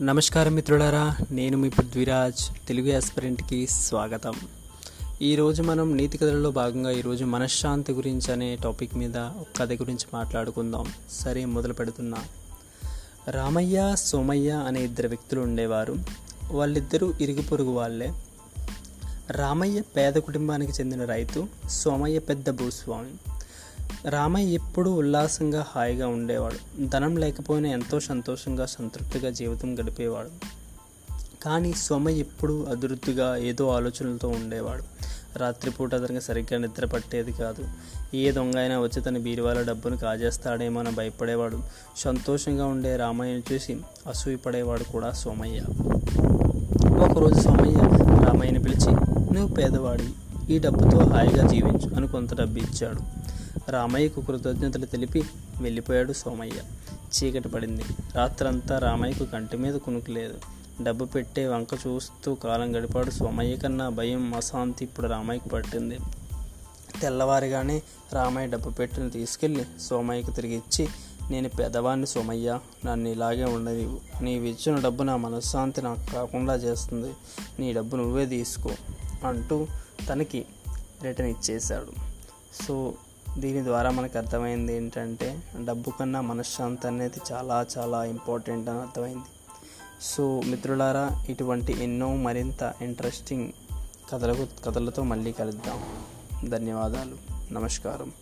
నమస్కారం మిత్రులారా నేను మీ పృథ్వీరాజ్ తెలుగు ఆస్పిరెంట్కి స్వాగతం. ఈరోజు మనం నీతి కథలలో భాగంగా ఈరోజు మనశ్శాంతి గురించి అనే టాపిక్ మీద ఒక కథ గురించి మాట్లాడుకుందాం. సరే మొదలు పెడుతున్నా. రామయ్య సోమయ్య అనే ఇద్దరు వ్యక్తులు ఉండేవారు. వాళ్ళిద్దరూ ఇరుగు పొరుగు వాళ్ళే. రామయ్య పేద కుటుంబానికి చెందిన రైతు సోమయ్య పెద్ద భూస్వామి. రామయ్య ఎప్పుడూ ఉల్లాసంగా హాయిగా ఉండేవాడు. ధనం లేకపోయినా ఎంతో సంతోషంగా సంతృప్తిగా జీవితం గడిపేవాడు. కానీ సోమయ్య ఎప్పుడూ అదురుద్దుగా ఏదో ఆలోచనలతో ఉండేవాడు. రాత్రిపూట అతనికి సరిగ్గా నిద్ర పట్టేది కాదు. ఏ దొంగ అయినా వచ్చి తన బీరువాల డబ్బును కాజేస్తాడేమో అని భయపడేవాడు. సంతోషంగా ఉండే రామయ్యను చూసి అసూయపడేవాడు కూడా సోమయ్య. ఒకరోజు సోమయ్య రామయ్యని పిలిచి నువ్వు పేదవాడి ఈ డబ్బుతో హాయిగా జీవించు అని కొంత డబ్బు ఇచ్చాడు. రామయ్యకు కృతజ్ఞతలు తెలిపి వెళ్ళిపోయాడు సోమయ్య. చీకటి పడింది. రాత్రంతా రామయ్యకు కంటి మీద కునుకు లేదు. డబ్బు పెట్టే వంక చూస్తూ కాలం గడిపాడు సోమయ్య కన్నా భయం అశాంతి ఇప్పుడు రామయ్యకు పట్టింది. తెల్లవారిగానే రామయ్య డబ్బు పెట్టిన తీసుకెళ్ళి సోమయ్యకు తిరిగి ఇచ్చి నేను పెదవాన్ని సోమయ్య. నన్ను ఇలాగే ఉండనివ్వు. నీవు ఇచ్చిన డబ్బు నా మనశ్శాంతి నాకు కాకుండా చేస్తుంది. నీ డబ్బు నువ్వే తీసుకో అంటూ తనకి రిటర్న్ ఇచ్చేశాడు. సో దీని ద్వారా మనకు అర్థమైంది ఏంటంటే డబ్బు కన్నా మనశ్శాంతి అనేది చాలా చాలా ఇంపార్టెంట్ అని అర్థమైంది. సో మిత్రులారా ఇటువంటి ఎన్నో మరింత ఇంట్రెస్టింగ్ కథలకు కథలతో మళ్ళీ కలుద్దాం. ధన్యవాదాలు. నమస్కారం.